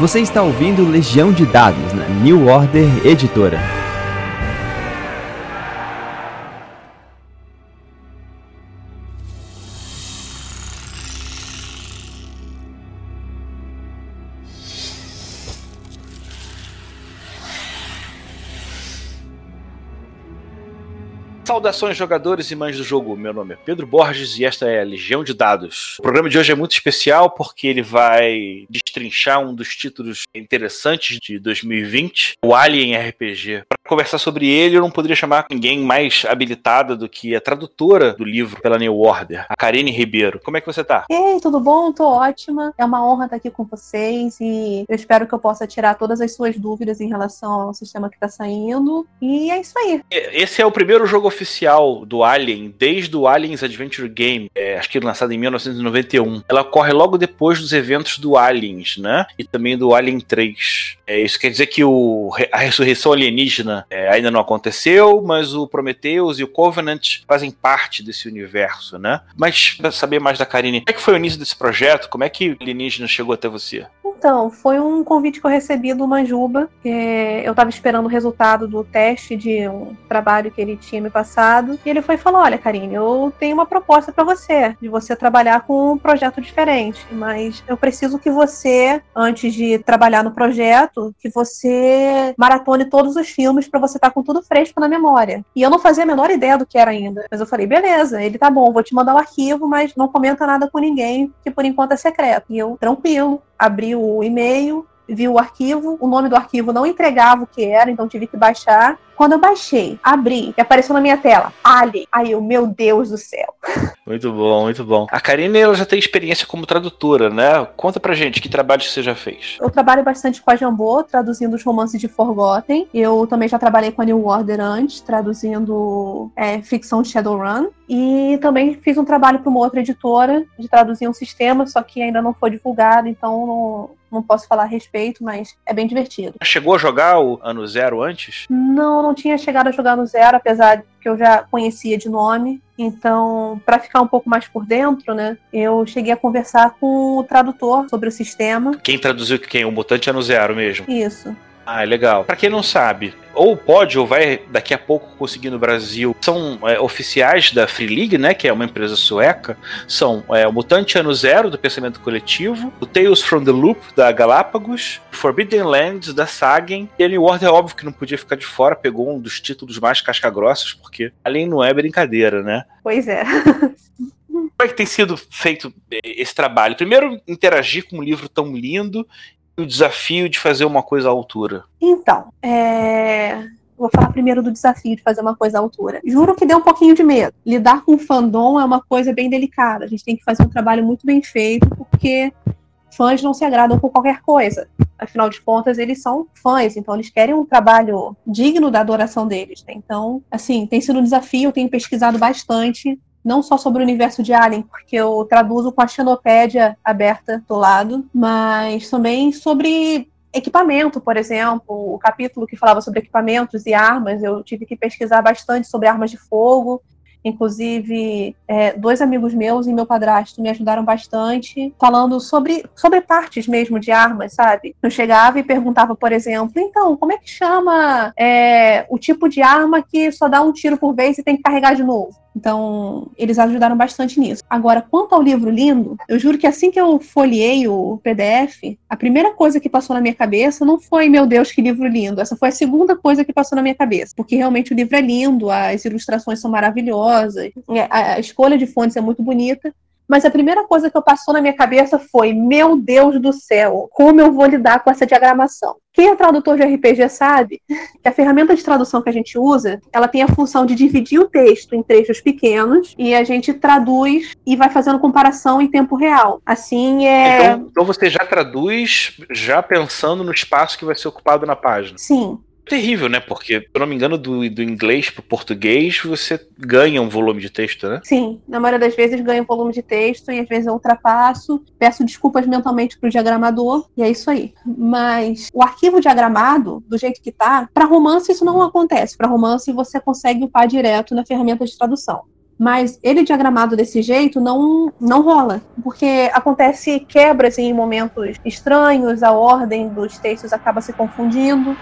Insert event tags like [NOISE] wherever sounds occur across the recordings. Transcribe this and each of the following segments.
Você está ouvindo Legião de Dados na New Order Editora. Saudações, jogadores e mães do jogo. Meu nome é Pedro Borges e esta é a Legião de Dados. O programa de hoje é muito especial porque ele vai destrinchar um dos títulos interessantes de 2020, o Alien RPG. Conversar sobre ele, eu não poderia chamar ninguém mais habilitada do que a tradutora do livro pela New Order, a Karine Ribeiro. Como é que você tá? Ei, tudo bom? Tô ótima. É uma honra estar aqui com vocês e eu espero que eu possa tirar todas as suas dúvidas em relação ao sistema que tá saindo. E é isso aí. Esse é o primeiro jogo oficial do Alien, desde o Aliens Adventure Game, é, acho que lançado em 1991, ela ocorre logo depois dos eventos do Aliens, né? E também do Alien 3. É, isso quer dizer que o, a ressurreição alienígena é, ainda não aconteceu, mas o Prometheus e o Covenant fazem parte desse universo, né? Mas para saber mais da Karine, como é que foi o início desse projeto? Como é que o alienígena chegou até você? Então, foi um convite que eu recebi do Manjuba. eu estava esperando o resultado do teste de um trabalho que ele tinha me passado. E ele foi e falou: Olha, Karine, eu tenho uma proposta para você, de você trabalhar com um projeto diferente. Mas eu preciso que você, antes de trabalhar no projeto, que você maratone todos os filmes para você estar tá com tudo fresco na memória. E eu não fazia a menor ideia do que era ainda. Mas eu falei: beleza, ele tá bom, vou te mandar o arquivo, mas não comenta nada com ninguém, que por enquanto é secreto. E eu, tranquilo, abri o e-mail, vi o arquivo, o nome do arquivo não entregava o que era, então tive que baixar. Quando eu baixei, abri e apareceu na minha tela, Ali. Aí eu, meu Deus do céu. Muito bom, muito bom. A Karine, ela já tem experiência como tradutora, né? Conta pra gente que trabalho você já fez. Eu trabalho bastante com a Jambô, traduzindo os romances de Forgotten. Eu também já trabalhei com a New Order antes, traduzindo é, ficção de Shadowrun. E também fiz um trabalho para uma outra editora de traduzir um sistema, só que ainda não foi divulgado, então não, não posso falar a respeito, mas é bem divertido. Chegou a jogar o ano zero antes? Não, não tinha chegado a jogar no zero, apesar que eu já conhecia de nome. Então, para ficar um pouco mais por dentro, né, eu cheguei a conversar com o tradutor sobre o sistema. Quem traduziu quem? O Mutante Ano Zero mesmo? Isso. Ah, é legal. Para quem não sabe, ou pode ou vai daqui a pouco conseguir no Brasil, são é, oficiais da Free League, né, que é uma empresa sueca, são é, o Mutante Ano Zero, do Pensamento Coletivo, o Tales from the Loop, da Galápagos, Forbidden Lands, da Sagen, e a New Order é óbvio que não podia ficar de fora, pegou um dos títulos mais casca-grossas, porque além não é brincadeira, né? Pois é. Como é que tem sido feito esse trabalho? Primeiro, interagir com um livro tão lindo o desafio de fazer uma coisa à altura? Então, é... Vou falar primeiro do desafio de fazer uma coisa à altura. Juro que deu um pouquinho de medo. Lidar com fandom é uma coisa bem delicada. A gente tem que fazer um trabalho muito bem feito, porque fãs não se agradam com qualquer coisa. Afinal de contas, eles são fãs, então eles querem um trabalho digno da adoração deles. Né? Então, assim, tem sido um desafio, eu tenho pesquisado bastante não só sobre o universo de Alien, porque eu traduzo com a Xenopédia aberta do lado, mas também sobre equipamento, por exemplo, o capítulo que falava sobre equipamentos e armas, eu tive que pesquisar bastante sobre armas de fogo, Inclusive, é, dois amigos meus e meu padrasto me ajudaram bastante, falando sobre, sobre partes mesmo de armas, sabe? Eu chegava e perguntava, por exemplo, então, como é que chama é, o tipo de arma que só dá um tiro por vez e tem que carregar de novo? Então, eles ajudaram bastante nisso. Agora, quanto ao livro lindo, eu juro que assim que eu folhei o PDF, a primeira coisa que passou na minha cabeça não foi, meu Deus, que livro lindo. Essa foi a segunda coisa que passou na minha cabeça. Porque realmente o livro é lindo, as ilustrações são maravilhosas, a escolha de fontes é muito bonita. Mas a primeira coisa que passou na minha cabeça foi: meu Deus do céu, como eu vou lidar com essa diagramação? Quem é tradutor de RPG sabe que a ferramenta de tradução que a gente usa, ela tem a função de dividir o texto em trechos pequenos e a gente traduz e vai fazendo comparação em tempo real. Assim é. Então, então você já traduz já pensando no espaço que vai ser ocupado na página. Sim terrível, né? Porque, se eu não me engano, do, do inglês para o português, você ganha um volume de texto, né? Sim, na maioria das vezes ganha um volume de texto e às vezes eu ultrapasso, peço desculpas mentalmente pro diagramador e é isso aí. Mas o arquivo diagramado, do jeito que tá, para romance isso não acontece. Para romance você consegue upar direto na ferramenta de tradução. Mas ele diagramado desse jeito não, não rola, porque acontece quebras em momentos estranhos, a ordem dos textos acaba se confundindo.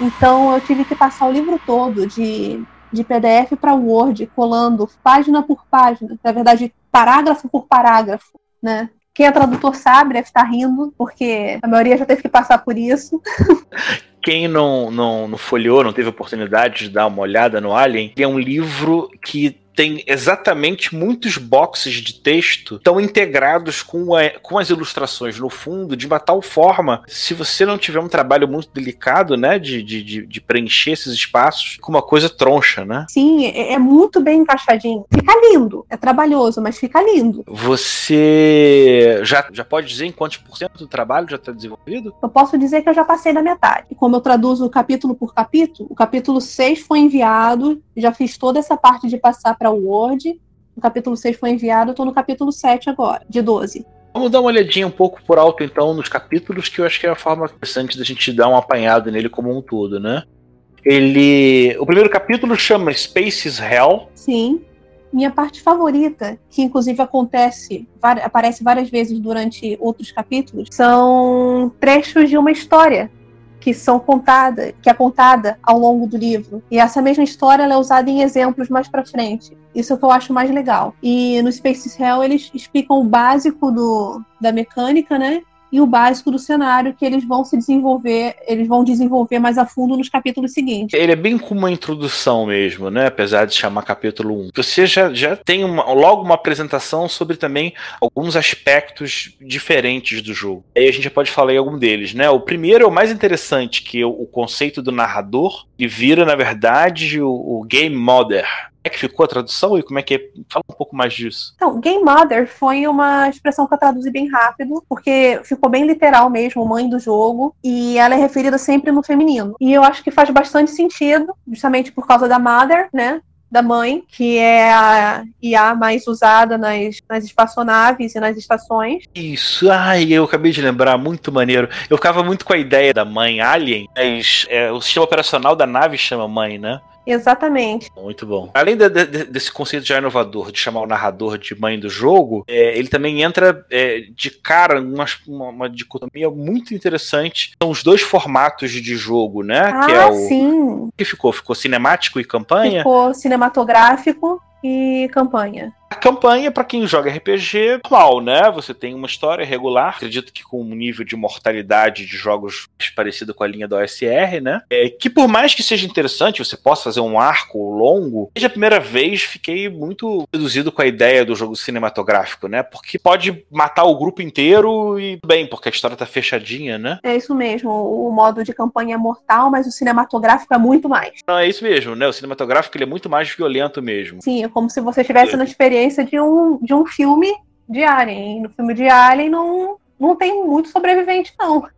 Então eu tive que passar o livro todo de, de PDF para Word, colando página por página, na verdade, parágrafo por parágrafo, né? Quem é tradutor sabe, deve estar rindo, porque a maioria já teve que passar por isso. [LAUGHS] Quem não, não, não folheou, não teve oportunidade de dar uma olhada no Alien, é um livro que tem exatamente muitos boxes de texto tão integrados com, a, com as ilustrações no fundo, de uma tal forma, se você não tiver um trabalho muito delicado, né, de, de, de preencher esses espaços, com uma coisa troncha, né? Sim, é, é muito bem encaixadinho. Fica lindo. É trabalhoso, mas fica lindo. Você já, já pode dizer em quantos por cento do trabalho já está desenvolvido? Eu posso dizer que eu já passei da metade. Como eu traduzo capítulo por capítulo, o capítulo 6 foi enviado, já fiz toda essa parte de passar para para o Word. O capítulo 6 foi enviado, eu estou no capítulo 7 agora, de 12. Vamos dar uma olhadinha um pouco por alto, então, nos capítulos, que eu acho que é a forma interessante da gente dar um apanhado nele como um todo, né? Ele. O primeiro capítulo chama Spaces Hell. Sim. Minha parte favorita, que inclusive acontece, aparece várias vezes durante outros capítulos, são trechos de uma história que são contada, que é contada ao longo do livro. E essa mesma história é usada em exemplos mais para frente. Isso é o que eu acho mais legal. E no Space Hell eles explicam o básico do, da mecânica, né? E o básico do cenário que eles vão se desenvolver, eles vão desenvolver mais a fundo nos capítulos seguintes. Ele é bem como uma introdução mesmo, né? Apesar de chamar capítulo 1. Você já, já tem uma, logo uma apresentação sobre também alguns aspectos diferentes do jogo. Aí a gente já pode falar em algum deles, né? O primeiro é o mais interessante, que é o, o conceito do narrador, e vira, na verdade, o, o game modder é que ficou a tradução e como é que é? Fala um pouco mais disso. Então, Game Mother foi uma expressão que eu traduzi bem rápido, porque ficou bem literal mesmo, mãe do jogo, e ela é referida sempre no feminino. E eu acho que faz bastante sentido, justamente por causa da Mother, né? da mãe, que é a IA mais usada nas, nas espaçonaves e nas estações. Isso, ai, eu acabei de lembrar, muito maneiro. Eu ficava muito com a ideia da mãe Alien, mas é, o sistema operacional da nave chama mãe, né? Exatamente. Muito bom. Além de, de, desse conceito já inovador de chamar o narrador de mãe do jogo, é, ele também entra é, de cara numa uma, uma, dicotomia muito interessante. São os dois formatos de jogo, né? Ah, que é o, sim. O que ficou? Ficou cinemático e campanha? Ficou cinematográfico e campanha. A campanha, para quem joga RPG, normal, né? Você tem uma história regular, acredito que com um nível de mortalidade de jogos parecido com a linha da OSR, né? É, que por mais que seja interessante, você possa fazer um arco longo, desde a primeira vez fiquei muito reduzido com a ideia do jogo cinematográfico, né? Porque pode matar o grupo inteiro e bem, porque a história tá fechadinha, né? É isso mesmo, o modo de campanha é mortal, mas o cinematográfico é muito mais. Não, é isso mesmo, né? O cinematográfico ele é muito mais violento mesmo. Sim, como se você estivesse na experiência experiência de um, de um filme de Alien. E no filme de Alien não, não tem muito sobrevivente, não.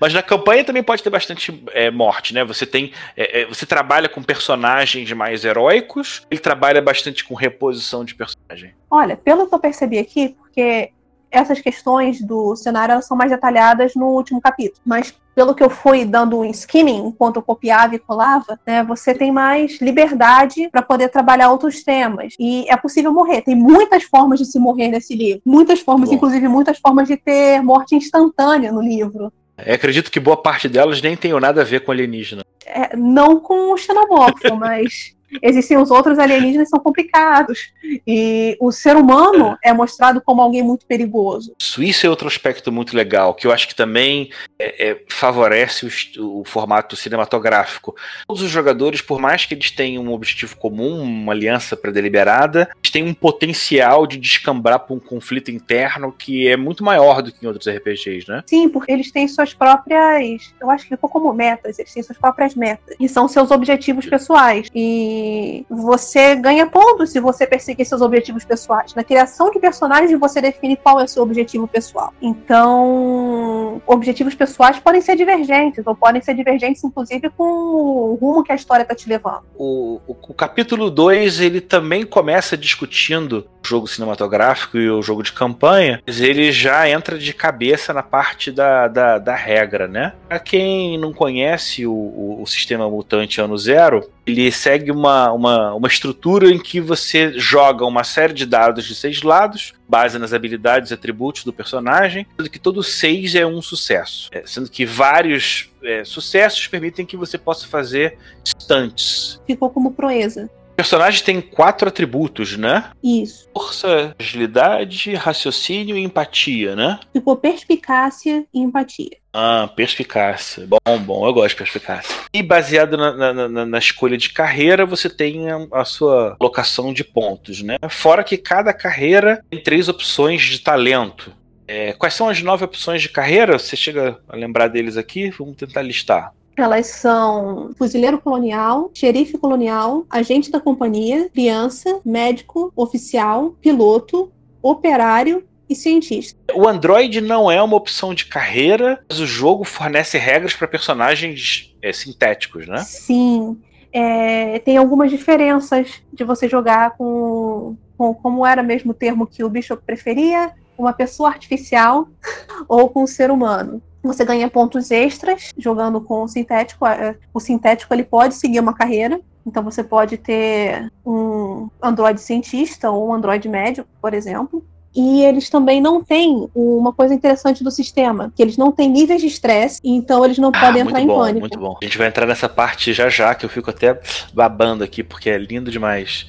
Mas na campanha também pode ter bastante é, morte, né? Você tem. É, é, você trabalha com personagens mais heróicos, ele trabalha bastante com reposição de personagem. Olha, pelo que eu percebi aqui, porque essas questões do cenário são mais detalhadas no último capítulo. Mas pelo que eu fui dando um skimming enquanto eu copiava e colava, né, você tem mais liberdade para poder trabalhar outros temas. E é possível morrer. Tem muitas formas de se morrer nesse livro. Muitas formas, Bom. inclusive muitas formas de ter morte instantânea no livro. Eu acredito que boa parte delas nem tenham nada a ver com alienígena. É, não com o xenomorfo, [LAUGHS] mas existem os outros alienígenas que são complicados. E o ser humano é. é mostrado como alguém muito perigoso. Isso é outro aspecto muito legal, que eu acho que também é, é, favorece o, o, formato cinematográfico. Todos os jogadores, por mais que eles tenham um objetivo comum, uma aliança predeliberada, eles têm um potencial de descambrar para um conflito interno que é muito maior do que em outros RPGs, né? Sim, porque eles têm suas próprias. Eu acho que ficou como metas, eles têm suas próprias metas. E são seus objetivos pessoais. E você ganha pontos se você perseguir seus objetivos pessoais. Na criação de personagens, você define qual é o seu objetivo pessoal. Então, objetivos pessoais podem ser divergentes, ou podem ser divergentes, inclusive, com o rumo que a história está te levando. O, o, o capítulo 2, ele também começa discutindo o jogo cinematográfico e o jogo de campanha, ele já entra de cabeça na parte da, da, da regra, né? Pra quem não conhece o, o, o sistema mutante ano zero, ele segue uma, uma, uma estrutura em que você joga uma série de dados de seis lados, base nas habilidades e atributos do personagem, sendo que todo seis é um sucesso. É, sendo que vários é, sucessos permitem que você possa fazer stunts. Ficou como proeza. Personagem tem quatro atributos, né? Isso. Força, agilidade, raciocínio e empatia, né? Ficou perspicácia e empatia. Ah, perspicácia. Bom, bom, eu gosto de perspicácia. E baseado na, na, na, na escolha de carreira, você tem a, a, sua locação de pontos, né? Fora que cada carreira tem três opções de talento. É, quais são as nove opções de carreira? Você chega a lembrar deles aqui? Vamos tentar listar. Elas são fuzileiro colonial, xerife colonial, agente da companhia, criança, médico, oficial, piloto, operário e cientista. O Android não é uma opção de carreira, mas o jogo fornece regras para personagens é, sintéticos, né? Sim. É, tem algumas diferenças de você jogar com, com, como era mesmo o termo que o Bishop preferia, uma pessoa artificial [LAUGHS] ou com um ser humano. Você ganha pontos extras jogando com o sintético. É, o sintético ele pode seguir uma carreira. Então você pode ter um Android cientista ou um Android médico, por exemplo. E eles também não têm uma coisa interessante do sistema, que eles não têm níveis de estresse, então eles não ah, podem entrar bom, em pânico. Muito bom. A gente vai entrar nessa parte já já, que eu fico até babando aqui, porque é lindo demais.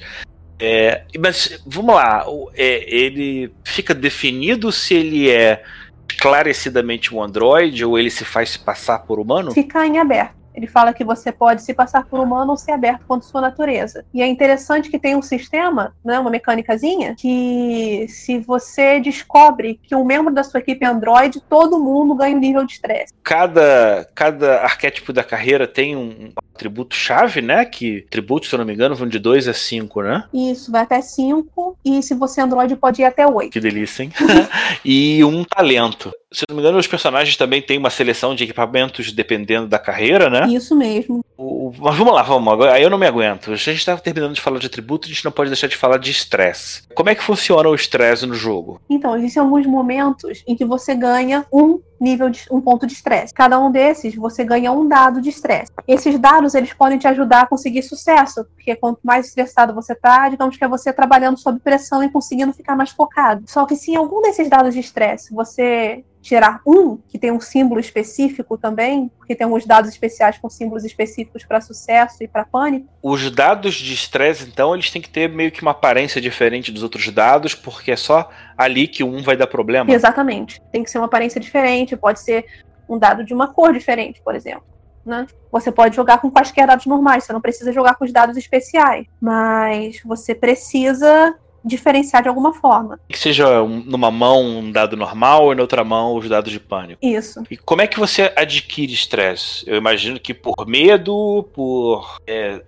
É, mas vamos lá, é, ele fica definido se ele é esclarecidamente um androide ou ele se faz passar por humano? Fica em aberto. Ele fala que você pode se passar por humano ou ser aberto quanto sua natureza. E é interessante que tem um sistema, né, uma mecânicazinha, que se você descobre que um membro da sua equipe é Android, todo mundo ganha um nível de estresse. Cada, cada arquétipo da carreira tem um atributo chave, né? Que atributos, se eu não me engano, vão de 2 a 5, né? Isso, vai até 5. E se você é Android, pode ir até 8. Que delícia, hein? [LAUGHS] e um talento se não me engano, os personagens também têm uma seleção de equipamentos dependendo da carreira, né? Isso mesmo. O, mas vamos lá, vamos. Agora, eu não me aguento. A gente estava terminando de falar de atributo, a gente não pode deixar de falar de estresse. Como é que funciona o estresse no jogo? Então, existem alguns momentos em que você ganha um nível de um ponto de estresse. Cada um desses você ganha um dado de estresse. Esses dados eles podem te ajudar a conseguir sucesso, porque quanto mais estressado você tá, digamos que é você trabalhando sob pressão e conseguindo ficar mais focado. Só que se em algum desses dados de estresse você tirar um, que tem um símbolo específico também, porque tem alguns dados especiais com símbolos específicos para sucesso e para pânico. Os dados de estresse, então, eles têm que ter meio que uma aparência diferente dos outros dados, porque é só ali que um vai dar problema. Exatamente. Tem que ser uma aparência diferente, pode ser um dado de uma cor diferente, por exemplo. Né? Você pode jogar com quaisquer dados normais, você não precisa jogar com os dados especiais, mas você precisa diferenciar de alguma forma. Que seja numa mão um dado normal e na outra mão os dados de pânico. Isso. E como é que você adquire estresse? Eu imagino que por medo, por. É,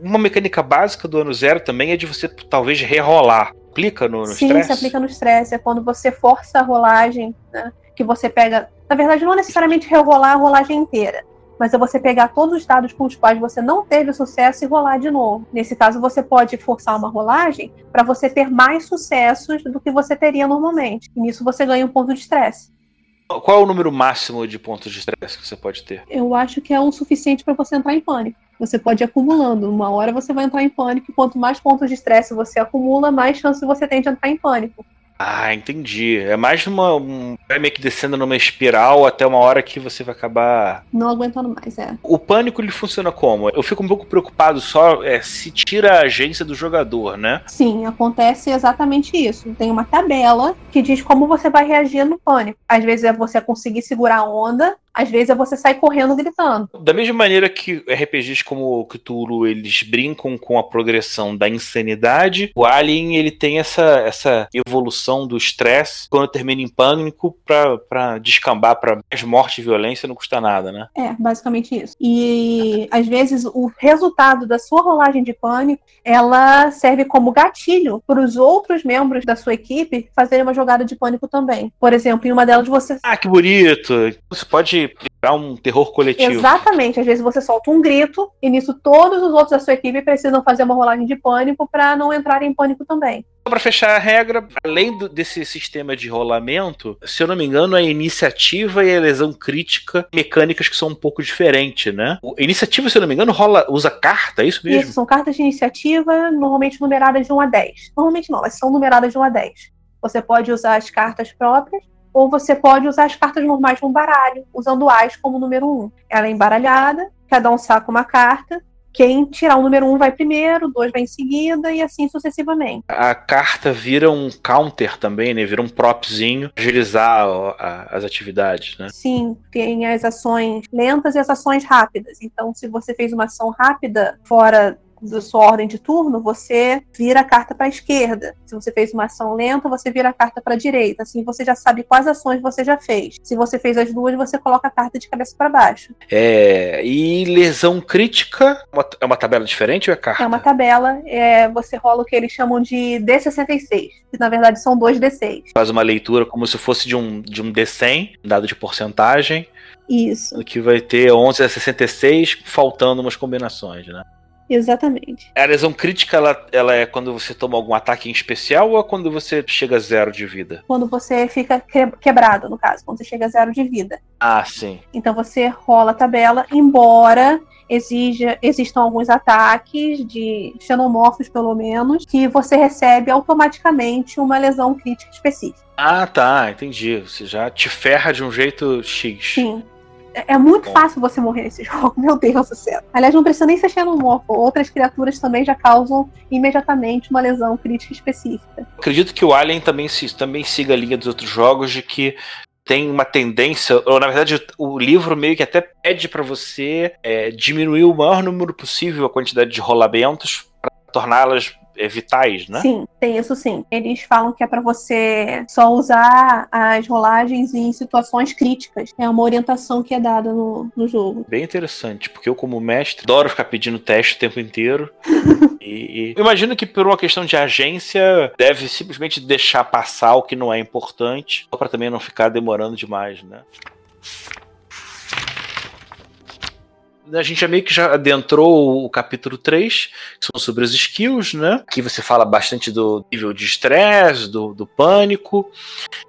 uma mecânica básica do ano zero também é de você talvez rerolar. Aplica no estresse? Sim, se aplica no estresse. É quando você força a rolagem, né, que você pega. Na verdade, não necessariamente rerolar a rolagem inteira mas é você pegar todos os dados com os quais você não teve sucesso e rolar de novo. Nesse caso, você pode forçar uma rolagem para você ter mais sucessos do que você teria normalmente. E nisso você ganha um ponto de estresse. Qual é o número máximo de pontos de estresse que você pode ter? Eu acho que é o suficiente para você entrar em pânico. Você pode ir acumulando. Uma hora você vai entrar em pânico, e quanto mais pontos de estresse você acumula, mais chance você tem de entrar em pânico. Ah, entendi. É mais uma. Um, vai meio que descendo numa espiral até uma hora que você vai acabar. Não aguentando mais, é. O pânico ele funciona como? Eu fico um pouco preocupado só é, se tira a agência do jogador, né? Sim, acontece exatamente isso. Tem uma tabela que diz como você vai reagir no pânico. Às vezes é você conseguir segurar a onda, às vezes é você sair correndo gritando. Da mesma maneira que RPGs como o Cthulhu, eles brincam com a progressão da insanidade, o Alien, ele tem essa, essa evolução do estresse quando termina em pânico pra, pra descambar pra mais morte e violência não custa nada, né? É, basicamente isso. E às vezes o resultado da sua rolagem de pânico, ela serve como gatilho para os outros membros da sua equipe fazerem uma jogada de pânico também. Por exemplo, em uma delas você... Ah, que bonito! Você pode virar um terror coletivo. Exatamente. Às vezes você solta um grito e nisso todos os outros da sua equipe precisam fazer uma rolagem de pânico para não entrar em pânico também. Para fechar a regra, além do, desse sistema de rolamento, se eu não me engano, a iniciativa e a lesão crítica, mecânicas que são um pouco diferentes, né? A iniciativa, se eu não me engano, rola, usa carta, é isso mesmo? Isso, são cartas de iniciativa, normalmente numeradas de 1 a 10. Normalmente não, elas são numeradas de 1 a 10. Você pode usar as cartas próprias, ou você pode usar as cartas normais no baralho, usando as como número 1. Ela é embaralhada, cada um saca uma carta, quem tirar o número 1 um vai primeiro, dois vai em seguida e assim sucessivamente. A carta vira um counter também, né? Vira um propzinho, agilizar as atividades, né? Sim, tem as ações lentas e as ações rápidas. Então, se você fez uma ação rápida fora da sua ordem de turno, você vira a carta para a esquerda. Se você fez uma ação lenta, você vira a carta para a direita. Assim você já sabe quais ações você já fez. Se você fez as duas, você coloca a carta de cabeça para baixo. É, e lesão crítica é uma tabela diferente ou é carta? É uma tabela. É, você rola o que eles chamam de D66, que na verdade são dois D6. Faz uma leitura como se fosse de um, de um D100, dado de porcentagem. Isso. Que vai ter 11 a 66, faltando umas combinações, né? Exatamente. A lesão crítica, ela, ela é quando você toma algum ataque em especial ou é quando você chega a zero de vida? Quando você fica quebrado, no caso, quando você chega a zero de vida. Ah, sim. Então você rola a tabela, embora exija, existam alguns ataques de xenomorfos, pelo menos, que você recebe automaticamente uma lesão crítica específica. Ah, tá, entendi. Você já te ferra de um jeito X. Sim. É, é muito fácil você morrer nesse [LAUGHS] jogo, meu Deus do céu. Aliás, não precisa nem ser xenomorfo. Outras criaturas também já causam imediatamente uma lesão crítica específica. Acredito que o Alien também, se, também siga a linha dos outros jogos de que tem uma tendência, ou na verdade o livro meio que até pede para você é, diminuir o maior número possível a quantidade de rolamentos para torná-las é, vitais, né? Sim, tem isso sim. Eles falam que é para você só usar as rolagens em situações críticas. É uma orientação que é dada no, no jogo. Bem interessante, porque eu, como mestre, adoro ficar pedindo teste o tempo inteiro. [LAUGHS] e, e imagino que por uma questão de agência, deve simplesmente deixar passar o que não é importante, só para também não ficar demorando demais, né? A gente já meio que já adentrou o capítulo 3, que são sobre as skills, né? Aqui você fala bastante do nível de estresse, do, do pânico.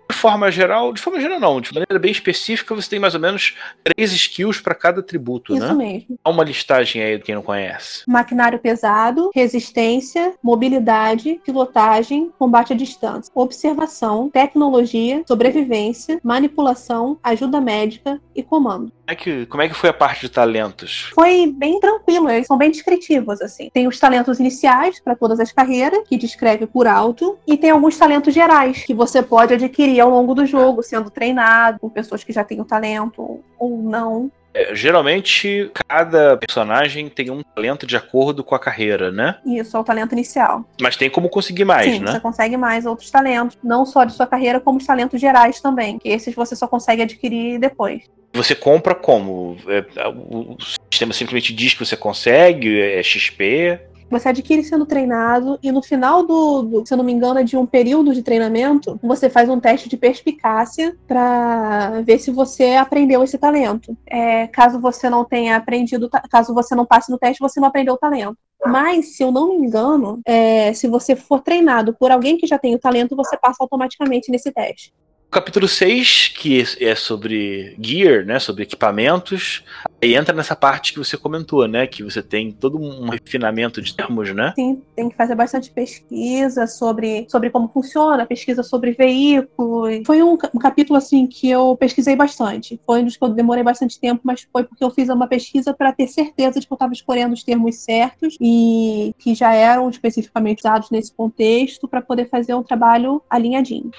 De forma geral, de forma geral não, de maneira bem específica, você tem mais ou menos três skills para cada atributo, Isso né? mesmo. Dá uma listagem aí de quem não conhece. Maquinário pesado, resistência, mobilidade, pilotagem, combate à distância, observação, tecnologia, sobrevivência, manipulação, ajuda médica e comando. Como é que, como é que foi a parte de talentos? Foi bem tranquilo, eles são bem descritivos, assim. Tem os talentos iniciais para todas as carreiras, que descreve por alto, e tem alguns talentos gerais, que você pode adquirir ao longo do jogo, sendo treinado com pessoas que já têm o talento ou não. É, geralmente, cada personagem tem um talento de acordo com a carreira, né? Isso, é o talento inicial. Mas tem como conseguir mais, Sim, né? Você consegue mais outros talentos, não só de sua carreira, como os talentos gerais também. Que esses você só consegue adquirir depois. Você compra como? É, o sistema simplesmente diz que você consegue? É XP? Você adquire sendo treinado e no final do, do, se eu não me engano, é de um período de treinamento, você faz um teste de perspicácia para ver se você aprendeu esse talento. É, caso você não tenha aprendido, caso você não passe no teste, você não aprendeu o talento. Mas, se eu não me engano, é, se você for treinado por alguém que já tem o talento, você passa automaticamente nesse teste. Capítulo 6, que é sobre gear, né, sobre equipamentos, aí entra nessa parte que você comentou, né, que você tem todo um refinamento de termos, né? Sim, tem que fazer bastante pesquisa sobre, sobre como funciona, pesquisa sobre veículos. Foi um, um capítulo, assim, que eu pesquisei bastante. Foi um dos que eu demorei bastante tempo, mas foi porque eu fiz uma pesquisa para ter certeza de que eu estava escolhendo os termos certos e que já eram especificamente usados nesse contexto para poder fazer um trabalho alinhadinho.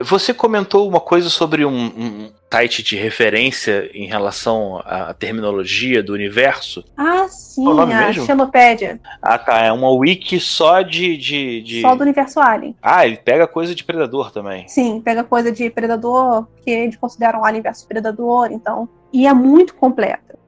Você comentou uma coisa sobre um, um, site de referência em relação à terminologia do universo. Ah, sim, a mesmo? Xenopédia. Ah, tá. É uma wiki só de, de, de, Só do universo Alien. Ah, ele pega coisa de Predador também. Sim, pega coisa de Predador, que eles consideram Alien versus Predador, então. E é muito completa.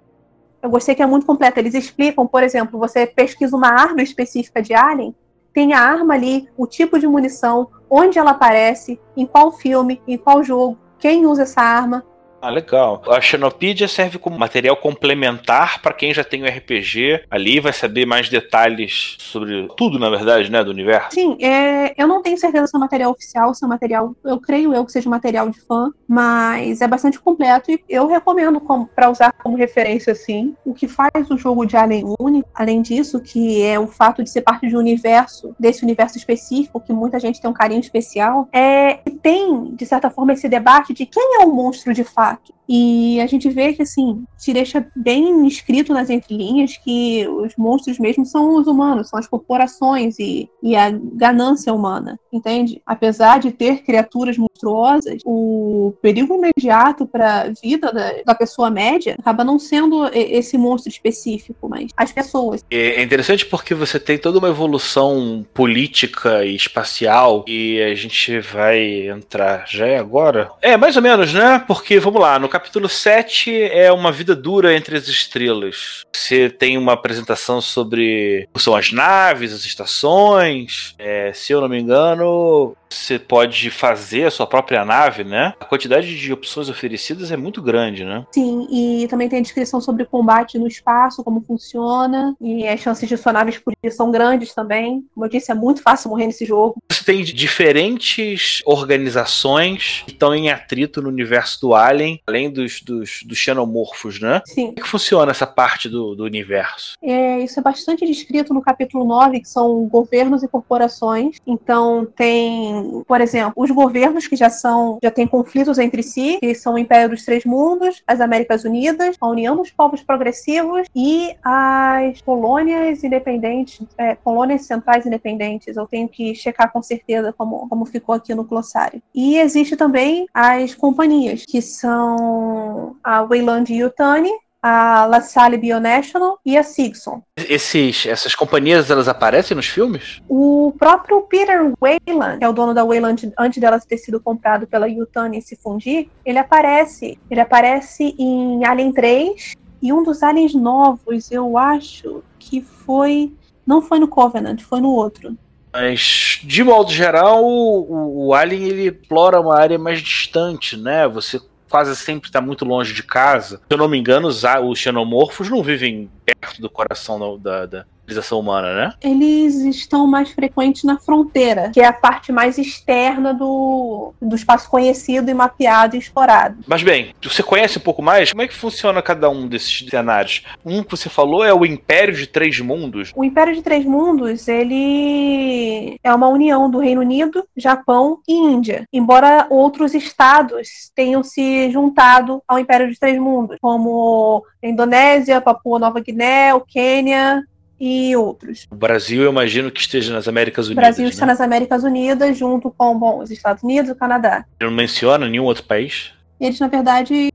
Eu gostei que é muito completa. Eles explicam, por exemplo, você pesquisa uma arma específica de Alien, tem a arma ali, o tipo de munição, onde ela aparece, em qual filme, em qual jogo, quem usa essa arma. Ah, legal. A Xenopedia serve como material complementar para quem já tem o RPG ali, vai saber mais detalhes sobre tudo, na verdade, né, do universo. Sim, é, eu não tenho certeza se é material oficial, se é material, eu creio eu que seja material de fã, mas é bastante completo e eu recomendo para usar como referência, assim. O que faz o jogo de Alien único, além disso, que é o fato de ser parte de um universo, desse universo específico, que muita gente tem um carinho especial, é tem, de certa forma, esse debate de quem é o monstro de fato. E a gente vê que, assim, se deixa bem escrito nas entrelinhas que os monstros mesmo são os humanos, são as corporações e, e a ganância humana, entende? Apesar de ter criaturas monstruosas, o perigo imediato para a vida da, da, pessoa média acaba não sendo esse monstro específico, mas as pessoas. É interessante porque você tem toda uma evolução política e espacial e a gente vai entrar já é agora? É, mais ou menos, né? Porque, vamos lá, no capítulo 7 é uma vida dura entre as estrelas. Você tem uma apresentação sobre são as naves, as estações. É, se eu não me engano, você pode fazer a sua própria nave, né? A quantidade de opções oferecidas é muito grande, né? Sim, e também tem a descrição sobre combate no espaço, como funciona, e as chances de sua nave explodir são grandes também. Como eu disse, é muito fácil morrer nesse jogo. Você tem diferentes organizações que estão em atrito no universo do Alien, além dos, dos, dos xenomorfos, né? Sim. Como é que funciona essa parte do, do universo? É, isso é bastante descrito no capítulo 9, que são governos e corporações. Então tem por exemplo, os governos que já são, já têm conflitos entre si, que são o Império dos Três Mundos, as Américas Unidas, a União dos Povos Progressivos e as colônias independentes, é, colônias centrais independentes. Eu tenho que checar com certeza como, como ficou aqui no glossário. E existe também as companhias, que são a Weyland Yutani, a La Salle Bionational e a Sigson. Esses, essas companhias, elas aparecem nos filmes? O próprio Peter Wayland, que é o dono da Wayland antes dela ter sido comprado pela Yutani e se fundir, ele aparece. Ele aparece em Alien 3 e um dos aliens novos, eu acho que foi... Não foi no Covenant, foi no outro. Mas, de modo geral, o, o Alien ele explora uma área mais distante, né? Você quase sempre está muito longe de casa. Se eu não me engano, os, os xenomorfos não vivem perto do coração da, da, civilização humana, né? Eles estão mais frequentes na fronteira, que é a parte mais externa do, do espaço conhecido e mapeado e explorado. Mas bem, você conhece um pouco mais? Como é que funciona cada um desses cenários? Um que você falou é o Império de Três Mundos. O Império de Três Mundos, ele é uma união do Reino Unido, Japão e Índia. Embora outros estados tenham se juntado ao Império de Três Mundos, como a Indonésia, Papua Nova Guiné, o Quênia, e outros. O Brasil, eu imagino que esteja nas Américas Unidas. O Brasil está né? nas Américas Unidas, junto com bom, os Estados Unidos e o Canadá. Ele não menciona nenhum outro país? Eles, na verdade,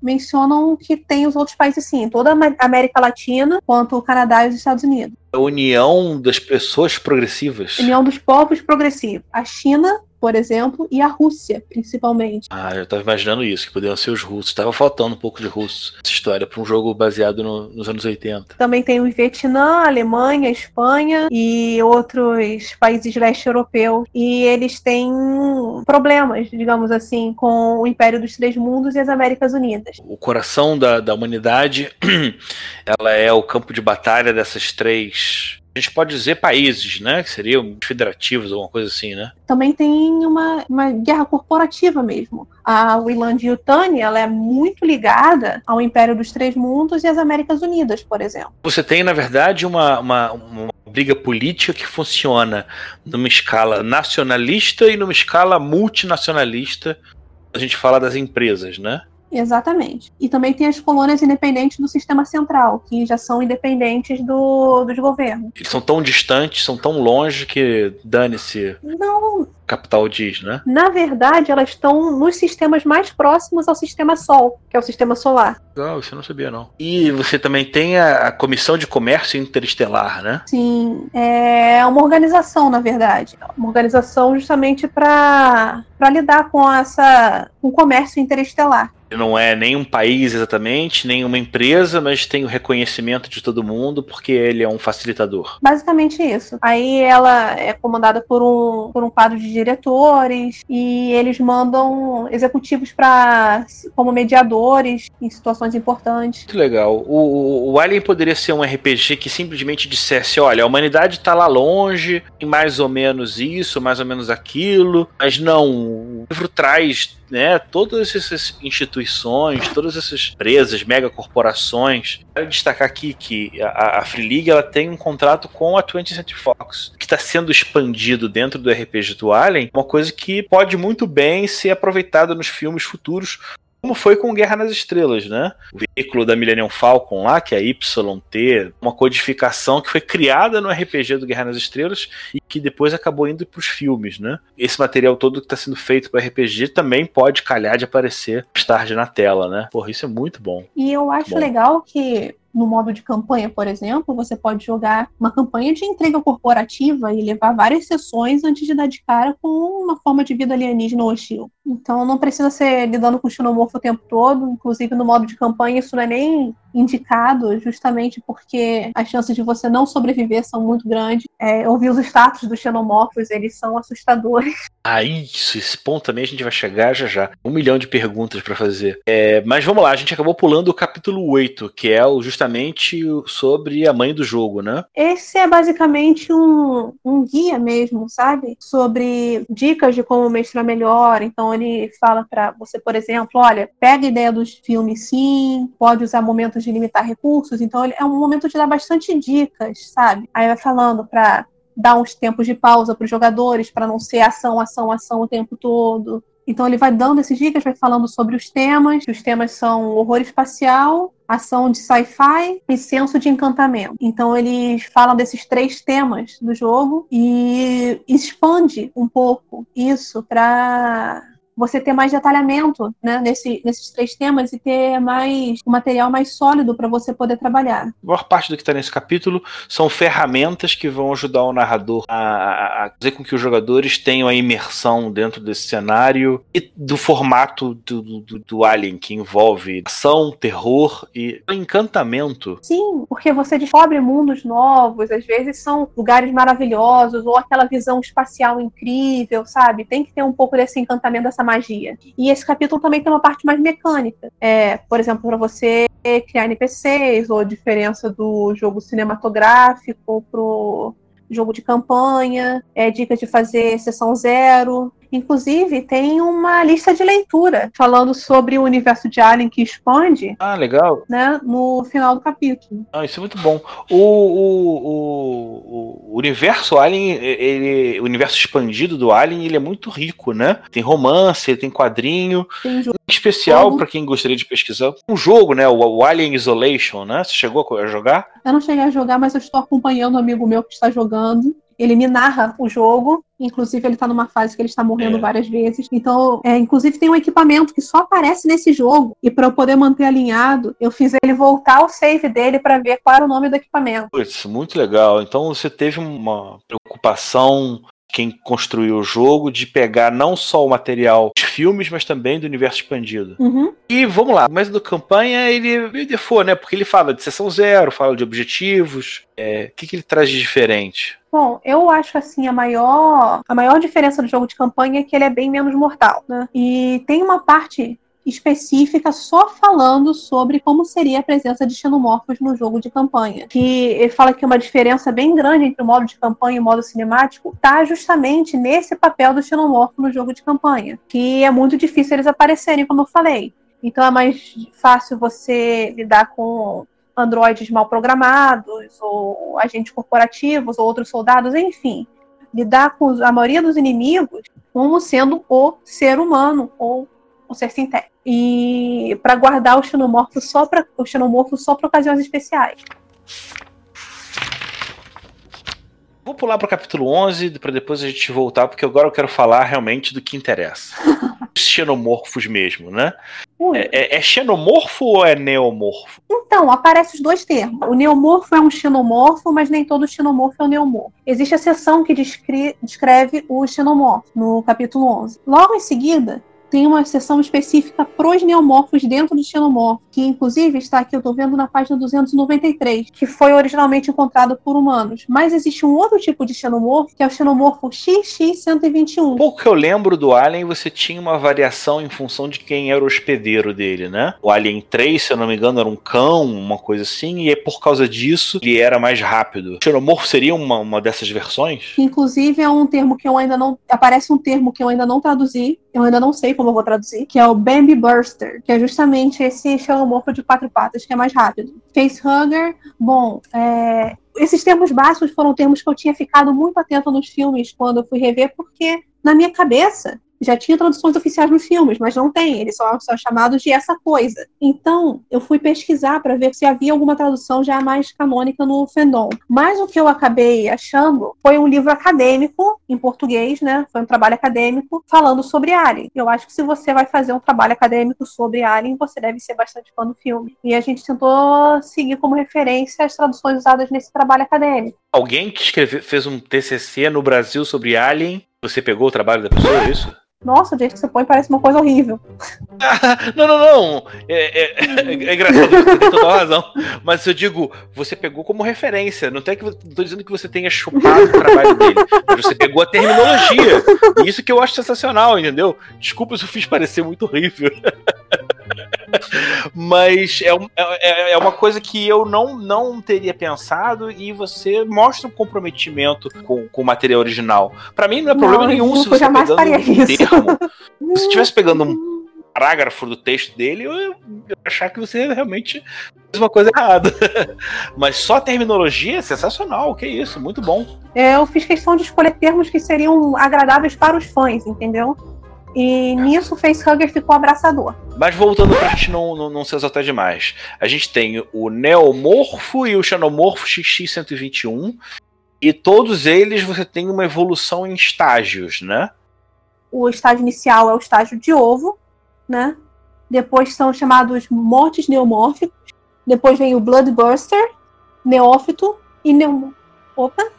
mencionam que tem os outros países, sim, toda a América Latina, quanto o Canadá e os Estados Unidos. A União das Pessoas Progressivas. União dos Povos Progressivos. A China por exemplo, e a Rússia, principalmente. Ah, eu estava imaginando isso, que poderiam ser os russos. Estava faltando um pouco de russos essa história para um jogo baseado no, nos anos 80. Também tem o Vietnã, Alemanha, Espanha e outros países leste europeus. E eles têm problemas, digamos assim, com o Império dos Três Mundos e as Américas Unidas. O coração da, da humanidade, [CLEARS THROAT] ela é o campo de batalha dessas três a gente pode dizer países, né? Que seriam federativos, alguma coisa assim, né? Também tem uma, uma guerra corporativa mesmo. A Wayland Yutani, ela é muito ligada ao Império dos Três Mundos e às Américas Unidas, por exemplo. Você tem, na verdade, uma, uma, uma briga política que funciona numa escala nacionalista e numa escala multinacionalista. A gente fala das empresas, né? Exatamente. E também tem as colônias independentes do sistema central, que já são independentes do, dos governos. Eles são tão distantes, são tão longe que dane-se. Não. Capital diz, né? Na verdade, elas estão nos sistemas mais próximos ao sistema Sol, que é o sistema solar. Legal, isso eu não sabia, não. E você também tem a, a Comissão de Comércio Interestelar, né? Sim. É uma organização, na verdade. Uma organização justamente para lidar com essa com o comércio interestelar não é nem um país exatamente, nem uma empresa, mas tem o reconhecimento de todo mundo porque ele é um facilitador. Basicamente isso. Aí ela é comandada por um, por um quadro de diretores e eles mandam executivos para como mediadores em situações importantes. Muito legal. O, o Alien poderia ser um RPG que simplesmente dissesse: olha, a humanidade está lá longe, em mais ou menos isso, mais ou menos aquilo, mas não. O livro traz né, todas essas instituições, todas essas empresas, megacorporações. Quero destacar aqui que a, a Free League ela tem um contrato com a 20th Century Fox, que está sendo expandido dentro do RPG do Alien, uma coisa que pode muito bem ser aproveitada nos filmes futuros como foi com Guerra nas Estrelas, né? O veículo da Millennium Falcon lá, que é YT, uma codificação que foi criada no RPG do Guerra nas Estrelas e que depois acabou indo para os filmes, né? Esse material todo que está sendo feito para RPG também pode calhar de aparecer mais tarde na tela, né? Porra, isso é muito bom. E eu acho bom. legal que no modo de campanha, por exemplo, você pode jogar uma campanha de entrega corporativa e levar várias sessões antes de dar de cara com uma forma de vida alienígena hostil. Então não precisa ser lidando com o xenomorfo o tempo todo, inclusive no modo de campanha isso não é nem indicado, justamente porque as chances de você não sobreviver são muito grandes. É, ouvir os status dos xenomorfos, eles são assustadores. Ah, isso, esse ponto também a gente vai chegar já já. Um milhão de perguntas para fazer. É, mas vamos lá, a gente acabou pulando o capítulo 8, que é o, justamente sobre a mãe do jogo, né? Esse é basicamente um, um guia mesmo, sabe? Sobre dicas de como mestrar melhor. Então ele fala para você, por exemplo, olha, pega a ideia dos filmes sim, pode usar momentos de limitar recursos. Então é um momento de dar bastante dicas, sabe? Aí vai falando para dar uns tempos de pausa para os jogadores, para não ser ação, ação, ação o tempo todo. Então ele vai dando esses dicas, vai falando sobre os temas. Os temas são horror espacial, ação de sci-fi e senso de encantamento. Então eles falam desses três temas do jogo e expande um pouco isso para você ter mais detalhamento né, nesse, nesses três temas e ter mais um material mais sólido para você poder trabalhar. A maior parte do que está nesse capítulo são ferramentas que vão ajudar o narrador a, a, fazer com que os jogadores tenham a imersão dentro desse cenário e do formato do, do, do Alien, que envolve ação, terror e encantamento. Sim, porque você descobre mundos novos, às vezes são lugares maravilhosos ou aquela visão espacial incrível, sabe? Tem que ter um pouco desse encantamento, dessa magia. E esse capítulo também tem uma parte mais mecânica. É, por exemplo, para você criar NPCs, ou diferença do jogo cinematográfico pro jogo de campanha, é, dica de fazer sessão zero. Inclusive, tem uma lista de leitura falando sobre o universo de Alien que expande. Ah, legal. Né, no final do capítulo. Ah, isso é muito bom. O, o, o, o universo Alien, ele, o universo expandido do Alien, ele é muito rico, né? Tem romance, tem quadrinho. Tem jogo. Especial, para quem gostaria de pesquisar, um jogo, né? O, o Alien Isolation, né? Você chegou a jogar? Eu não cheguei a jogar, mas eu estou acompanhando um amigo meu que está jogando ele me narra o jogo. Inclusive, ele tá numa fase que ele está morrendo É. várias vezes. Então, é, inclusive, tem um equipamento que só aparece nesse jogo. E para eu poder manter alinhado, eu fiz ele voltar ao save dele para ver qual era o nome do equipamento. Putz, muito legal. Então você teve uma preocupação quem construiu o jogo de pegar não só o material dos filmes, mas também do universo expandido. Uhum. E vamos lá, mas do campanha ele meio default, né? Porque ele fala de sessão zero, fala de objetivos. É, o que, que ele traz de diferente? Bom, eu acho assim, a maior, a maior diferença do jogo de campanha é que ele é bem menos mortal, né? E tem uma parte específica só falando sobre como seria a presença de xenomorfos no jogo de campanha. Que ele fala que uma diferença bem grande entre o modo de campanha e o modo cinemático está justamente nesse papel do xenomorfo no jogo de campanha, que é muito difícil eles aparecerem, como eu falei. Então é mais fácil você lidar com androides mal programados, ou agentes corporativos, ou outros soldados, enfim. Lidar com a maioria dos inimigos como sendo o ser humano, ou o ser sintético. E para guardar o xenomorfo só para o xenomorfo só para ocasiões especiais. Vou pular para o capítulo 11 para depois a gente voltar, porque agora eu quero falar realmente do que interessa. [LAUGHS] Os xenomorfos mesmo, né? É, é- é xenomorfo ou é neomorfo? Então, aparecem os dois termos. O neomorfo é um xenomorfo, mas nem todo xenomorfo é um neomorfo. Existe a seção que descre- descreve o xenomorfo, no capítulo 11. Logo em seguida, tem uma seção específica pros neomorfos dentro do xenomorfo, que inclusive está aqui, eu estou vendo na página 293, que foi originalmente encontrado por humanos. Mas existe um outro tipo de xenomorfo, que é o xenomorfo XX121. Pouco que eu lembro do Alien, você tinha uma variação em função de quem era o hospedeiro dele, né? O Alien 3, se eu não me engano, era um cão, uma coisa assim, e é por causa disso ele era mais rápido. O xenomorfo seria uma, uma dessas versões? Inclusive é um termo que eu ainda não. Aparece um termo que eu ainda não traduzi, eu ainda não sei como eu vou traduzir, que é o Bambi Burster, que é justamente esse xenomorfo de quatro patas, que é mais rápido. Facehugger, bom, é, esses termos básicos foram termos que eu tinha ficado muito atento nos filmes quando eu fui rever, porque na minha cabeça já tinha traduções oficiais nos filmes, mas não tem, eles são, chamados de essa coisa. Então, eu fui pesquisar para ver se havia alguma tradução já mais canônica no fandom. Mas o que eu acabei achando foi um livro acadêmico, em português, né? Foi um trabalho acadêmico, falando sobre Alien. Eu acho que se você vai fazer um trabalho acadêmico sobre Alien, você deve ser bastante fã do filme. E a gente tentou seguir como referência as traduções usadas nesse trabalho acadêmico. Alguém que escreve, fez um TCC no Brasil sobre Alien, você pegou o trabalho da pessoa, é isso? Nossa, o jeito que você põe parece uma coisa horrível. [LAUGHS] não, não, não. É, é, é, engraçado, você tem toda a razão. Mas eu digo, você pegou como referência. Não tem que tô dizendo que você tenha chupado o trabalho dele. Mas você pegou a terminologia. E isso que eu acho sensacional, entendeu? Desculpa se eu fiz parecer muito horrível. [LAUGHS] Mas é, é, é, uma coisa que eu não, não teria pensado e você mostra um comprometimento com, com o material original. Para mim não é problema não, nenhum se você pegando um termo. Se estivesse pegando um parágrafo do texto dele, eu, eu achar que você realmente fez uma coisa errada. [LAUGHS] Mas só a terminologia é sensacional, que isso, muito bom. É, eu fiz questão de escolher termos que seriam agradáveis para os fãs, entendeu? E nisso o facehugger ficou abraçador. Mas voltando pra gente não, não, não se exaltar demais. A gente tem o Neomorfo e o Xenomorfo XX121. E todos eles você tem uma evolução em estágios, né? O estágio inicial é o estágio de ovo, né? Depois são chamados mortes neomórficos. Depois vem o Bloodbuster, Neófito e Neom... Opa!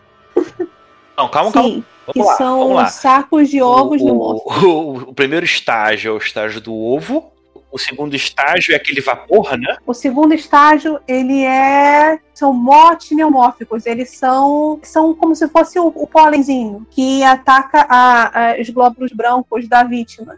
Não, calma, Sim. calma. Vamos que lá, são os sacos de ovos o, no morfo. [LAUGHS] O, o, primeiro estágio é o estágio do ovo. O segundo estágio é aquele vapor, né? O segundo estágio, ele é. São motineomórficos. Eles são. São como se fosse o, o pólenzinho que ataca a, a, os glóbulos brancos da vítima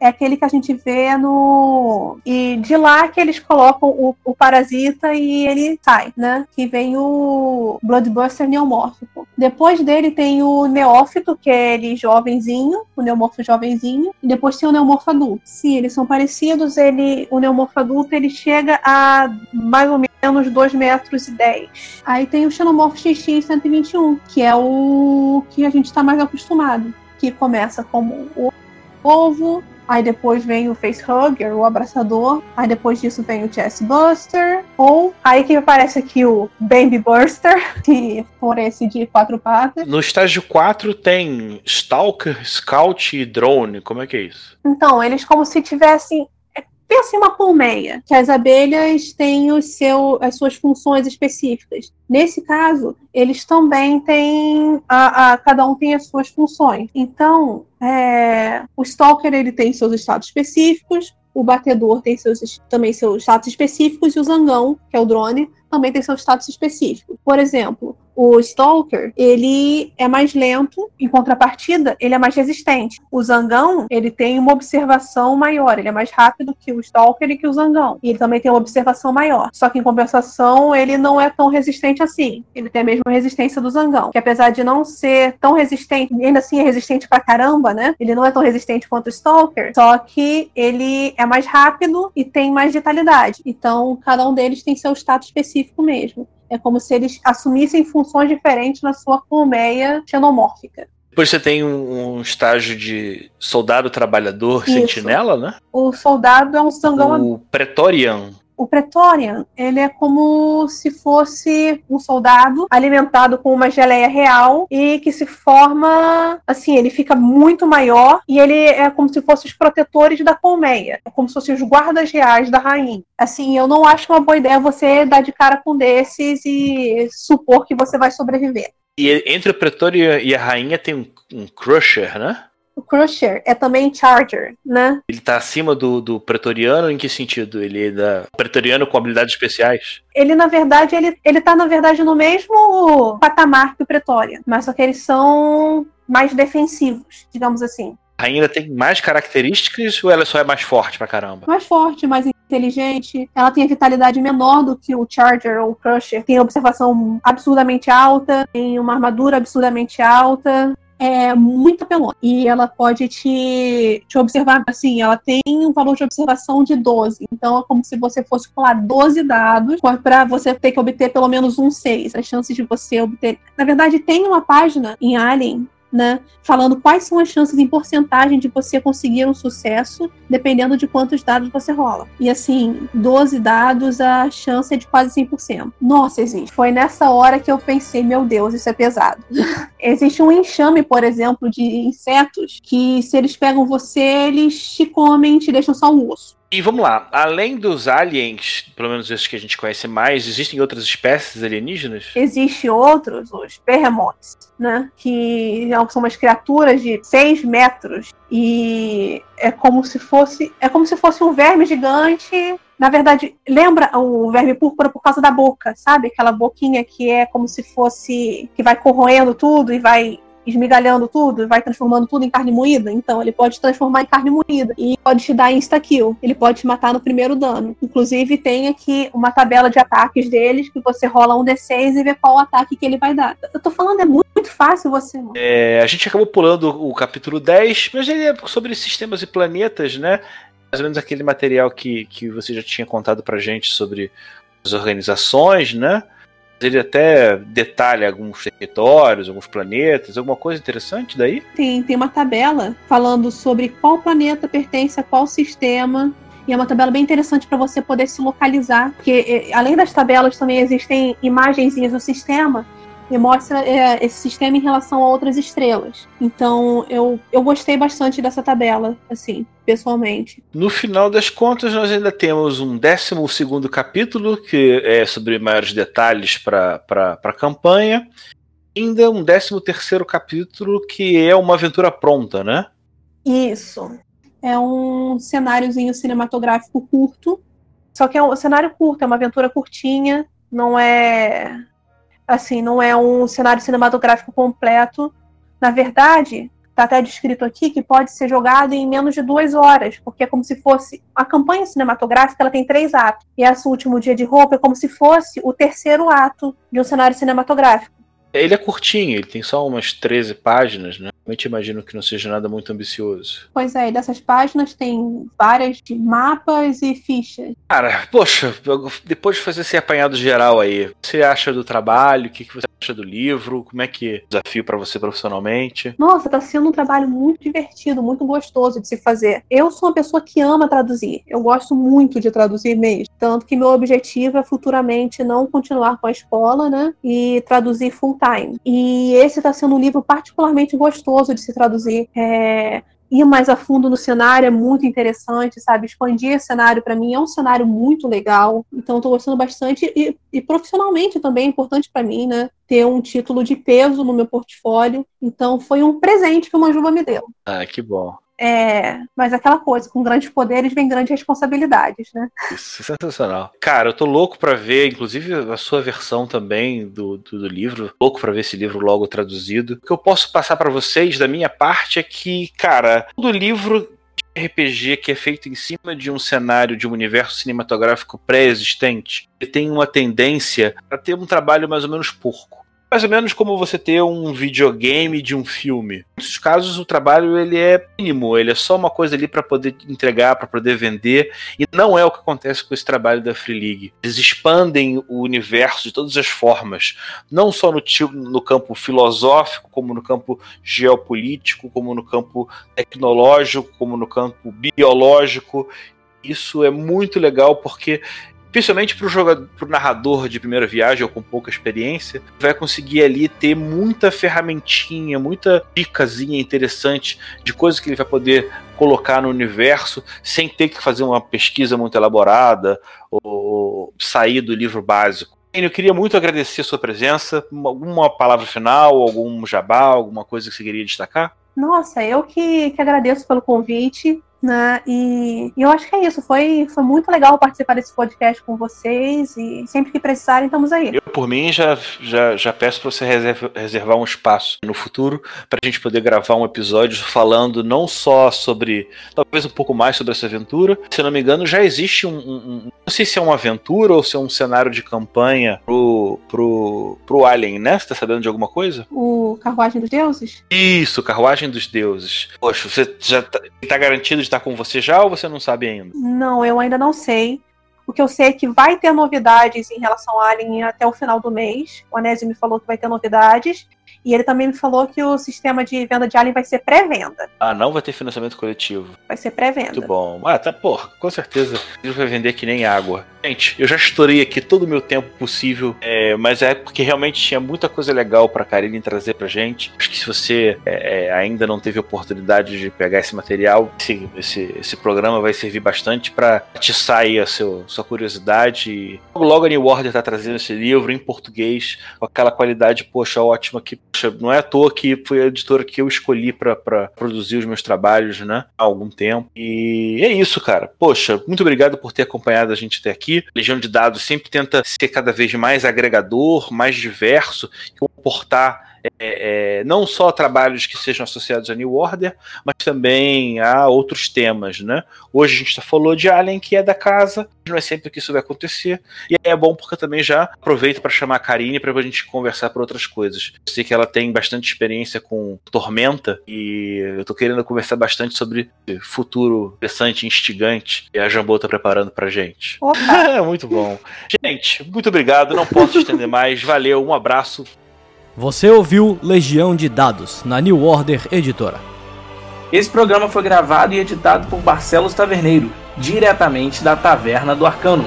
é aquele que a gente vê no. E de lá que eles colocam o, o parasita e ele sai, né? Que vem o Bloodbuster neomórfico. Depois dele tem o neófito, que é ele jovenzinho, o neomorfo jovenzinho. E depois tem o neomorfo adulto. Sim, eles são parecidos. Ele, o neomorfo adulto ele chega a mais ou menos 2 metros e 10. Aí tem o xenomorfo XX 121, que é o que a gente está mais acostumado. Que começa como o ovo, Aí depois vem o facehugger, o abraçador. Aí depois disso vem o chestbuster. Ou aí que aparece aqui o baby buster, [LAUGHS] que for esse de quatro patas. No estágio 4 tem stalker, scout e drone. Como é que é isso? Então, eles como se tivessem Pensa em uma colmeia, que as abelhas têm o seu, as suas funções específicas. Nesse caso, eles também têm, a, a cada um tem as suas funções. Então, é, o stalker ele tem seus estados específicos, o batedor tem seus, também seus status específicos e o zangão, que é o drone, também tem seus status específicos. Por exemplo, o Stalker, ele é mais lento, em contrapartida, ele é mais resistente. O Zangão, ele tem uma observação maior, ele é mais rápido que o Stalker e que o Zangão. E ele também tem uma observação maior. Só que, em compensação, ele não é tão resistente assim. Ele tem a mesma resistência do Zangão, que apesar de não ser tão resistente, ainda assim é resistente pra caramba, né? Ele não é tão resistente quanto o Stalker, só que ele é mais rápido e tem mais vitalidade. Então, cada um deles tem seu status específico mesmo. É como se eles assumissem funções diferentes na sua colmeia xenomórfica. Depois você tem um, um estágio de soldado trabalhador Isso. sentinela, né? O soldado é um sangão. O Pretorian. O Pretorian, ele é como se fosse um soldado alimentado com uma geleia real e que se forma, assim, ele fica muito maior e ele é como se fossem os protetores da colmeia. É como se fossem os guardas reais da rainha. Assim, eu não acho uma boa ideia você dar de cara com desses e supor que você vai sobreviver. E entre o Pretorian e a rainha tem um, um Crusher, né? O Crusher é também Charger, né? Ele tá acima do, do Pretoriano em que sentido? Ele é da Pretoriano com habilidades especiais? Ele, na verdade, ele, ele tá, na verdade, no mesmo patamar que o Pretorian, mas só que eles são mais defensivos, digamos assim. Ainda tem mais características ou ela só é mais forte pra caramba? Mais forte, mais inteligente. Ela tem a vitalidade menor do que o Charger ou o Crusher. Tem observação absurdamente alta, tem uma armadura absurdamente alta é muito apelona. E ela pode te, te observar, assim, ela tem um valor de observação de 12. Então é como se você fosse colar 12 dados para você ter que obter pelo menos um 6. As chances de você obter. Na verdade, tem uma página em Alien né, falando quais são as chances em porcentagem de você conseguir um sucesso, dependendo de quantos dados você rola. E assim, 12 dados, a chance é de quase 100%. Nossa, existe. Foi nessa hora que eu pensei, meu Deus, isso é pesado. [LAUGHS] existe um enxame, por exemplo, de insetos que se eles pegam você, eles te comem, te deixam só o osso. E vamos lá, além dos aliens, pelo menos esses que a gente conhece mais, existem outras espécies alienígenas? Existem outros, os Behemoths, né? Que são umas criaturas de 6 metros e é como se fosse. É como se fosse um verme gigante. Na verdade, lembra o verme púrpura por causa da boca, sabe? Aquela boquinha que é como se fosse. que vai corroendo tudo e vai esmigalhando tudo, vai transformando tudo em carne moída. Então, ele pode transformar em carne moída e pode te dar insta-kill. Ele pode te matar no primeiro dano. Inclusive, tem aqui uma tabela de ataques deles que você rola um D6 e vê qual ataque que ele vai dar. Eu tô falando, é muito, muito fácil você. É, a gente acabou pulando o capítulo 10, mas ele é sobre sistemas e planetas, né? Mais ou menos aquele material que, que você já tinha contado pra gente sobre as organizações, né? Ele até detalha alguns territórios, alguns planetas, alguma coisa interessante daí? Tem, tem uma tabela falando sobre qual planeta pertence a qual sistema. E é uma tabela bem interessante para você poder se localizar, porque além das tabelas também existem imagenzinhas do sistema e mostra é, esse sistema em relação a outras estrelas. Então eu, eu gostei bastante dessa tabela, assim, pessoalmente. No final das contas, nós ainda temos um 12 capítulo, que é sobre maiores detalhes para a campanha. Ainda um 13 capítulo, que é uma aventura pronta, né? Isso. É um cenáriozinho cinematográfico curto. Só que é um cenário curto, é uma aventura curtinha, não é assim, não é um cenário cinematográfico completo. Na verdade, está até descrito aqui que pode ser jogado em menos de duas horas, porque é como se fosse. A campanha cinematográfica ela tem três atos. E esse último dia de roupa é como se fosse o terceiro ato de um cenário cinematográfico. Ele é curtinho, ele tem só umas 13 páginas, né? Realmente imagino que não seja nada muito ambicioso. Pois é, e dessas páginas tem várias de mapas e fichas. Cara, poxa, depois de fazer esse apanhado geral aí, o que você acha do trabalho? O que você acha do livro? Como é que é o desafio para você profissionalmente? Nossa, tá sendo um trabalho muito divertido, muito gostoso de se fazer. Eu sou uma pessoa que ama traduzir. Eu gosto muito de traduzir mesmo. Tanto que meu objetivo é futuramente não continuar com a escola, né? E traduzir full time. E esse tá sendo um livro particularmente gostoso de se traduzir. É, ir mais a fundo no cenário é muito interessante, sabe? Expandir esse cenário para mim é um cenário muito legal. Então estou gostando bastante e, e profissionalmente também é importante para mim, né? Ter um título de peso no meu portfólio. Então foi um presente que o Manjuba me deu. Ah, que bom. É, mas aquela coisa, com grandes poderes vem grandes responsabilidades, né? Isso, sensacional. Cara, eu tô louco para ver, inclusive a sua versão também do, do, do livro, louco para ver esse livro logo traduzido. O que eu posso passar para vocês da minha parte é que, cara, todo livro RPG que é feito em cima de um cenário de um universo cinematográfico pré-existente, ele tem uma tendência a ter um trabalho mais ou menos porco mais ou menos como você ter um videogame de um filme. Muitos casos o trabalho ele é mínimo, ele é só uma coisa ali para poder entregar, para poder vender, e não é o que acontece com esse trabalho da Free League. Eles expandem o universo de todas as formas, não só no, no campo filosófico, como no campo geopolítico, como no campo tecnológico, como no campo biológico. Isso é muito legal porque Principalmente para o narrador de primeira viagem ou com pouca experiência, vai conseguir ali ter muita ferramentinha, muita dicasinha interessante de coisas que ele vai poder colocar no universo sem ter que fazer uma pesquisa muito elaborada ou sair do livro básico. Eu queria muito agradecer a sua presença. Alguma palavra final, algum jabá, alguma coisa que você queria destacar? Nossa, eu que, que agradeço pelo convite. Né? E, e, eu acho que é isso. Foi, foi muito legal participar desse podcast com vocês. E sempre que precisarem, estamos aí. Eu, por mim, já, já, já peço para você reserva, reservar um espaço no futuro para a gente poder gravar um episódio falando não só sobre, talvez um pouco mais sobre essa aventura. Se não me engano, já existe um. um, não sei se é uma aventura ou se é um cenário de campanha pro, pro, pro Alien, né? Você tá sabendo de alguma coisa? O Carruagem dos Deuses? Isso, Carruagem dos Deuses. Poxa, você já tá, tá garantido está com você já ou você não sabe ainda? Não, eu ainda não sei. O que eu sei é que vai ter novidades em relação a Alien até o final do mês. O Anésio me falou que vai ter novidades. E ele também me falou que o sistema de venda de Alien vai ser pré-venda. Ah, não vai ter financiamento coletivo. Vai ser pré-venda. Muito bom. Ah, tá, porra, com certeza. Ele vai vender que nem água. Gente, eu já estourei aqui todo o meu tempo possível, é, mas é porque realmente tinha muita coisa legal pra Karine trazer pra gente. Acho que se você é, é, ainda não teve oportunidade de pegar esse material, esse, esse, esse programa vai servir bastante para atiçar aí a seu, sua curiosidade. Logo, logo a New Order tá trazendo esse livro em português, com aquela qualidade, poxa, ótima que não é à toa que foi a editora que eu escolhi para produzir os meus trabalhos, né? Há algum tempo. E é isso, cara. Poxa, muito obrigado por ter acompanhado a gente até aqui. Legião de Dados sempre tenta ser cada vez mais agregador, mais diverso, comportar é, é, não só trabalhos que sejam associados a New Order, mas também a outros temas, né? Hoje a gente já falou de Alien, que é da casa, não é sempre que isso vai acontecer, e é bom porque eu também já aproveito para chamar a Karine para a gente conversar por outras coisas. Eu sei que ela tem bastante experiência com Tormenta, e eu tô querendo conversar bastante sobre futuro interessante, instigante, e a Jambô tá preparando pra gente. [LAUGHS] muito bom. Gente, muito obrigado, não posso estender mais, valeu, um abraço. Você ouviu Legião de Dados, na New Order Editora. Esse programa foi gravado e editado por Barcelos Taverneiro, diretamente da Taverna do Arcano.